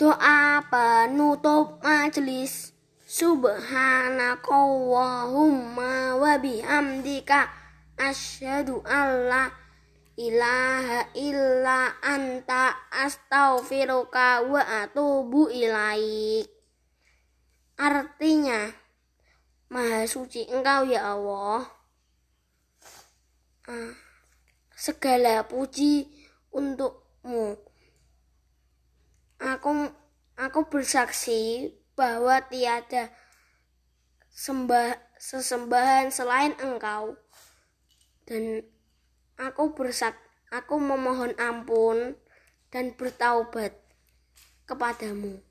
Doa penutup majelis Subhanakallahumma wa bihamdika asyhadu alla ilaha illa anta astaghfiruka wa atubu ilaik. Artinya, Maha suci Engkau ya Allah. Ah, segala puji untukmu. Aku aku bersaksi bahwa tiada sembah sesembahan selain engkau. Dan aku bersak aku memohon ampun dan bertaubat kepadamu